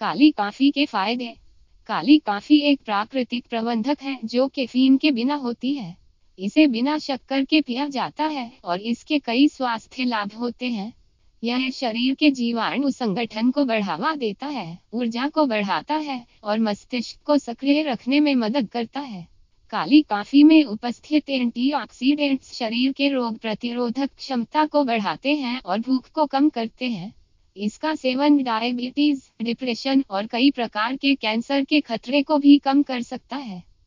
काली काफ़ी के फ़ायदे। काली काफ़ी एक प्राकृतिक प्रबंधक है, जो कैफीन के बिना होती है। इसे बिना शक्कर के पिया जाता है और इसके कई स्वास्थ्य लाभ होते हैं। यह शरीर के जीवाणु संगठन को बढ़ावा देता है, ऊर्जा को बढ़ाता है और मस्तिष्क को सक्रिय रखने में मदद करता है। काली काफ़ी में उपस्थित एंटीऑक्सीडेंट्स शरीर के रोग प्रतिरोधक क्षमता को बढ़ाते हैं और भूख को कम करते हैं। इसका सेवन डायबिटीज़ डिप्रेशन और कई प्रकार के कैंसर के खतरे को भी कम कर सकता है।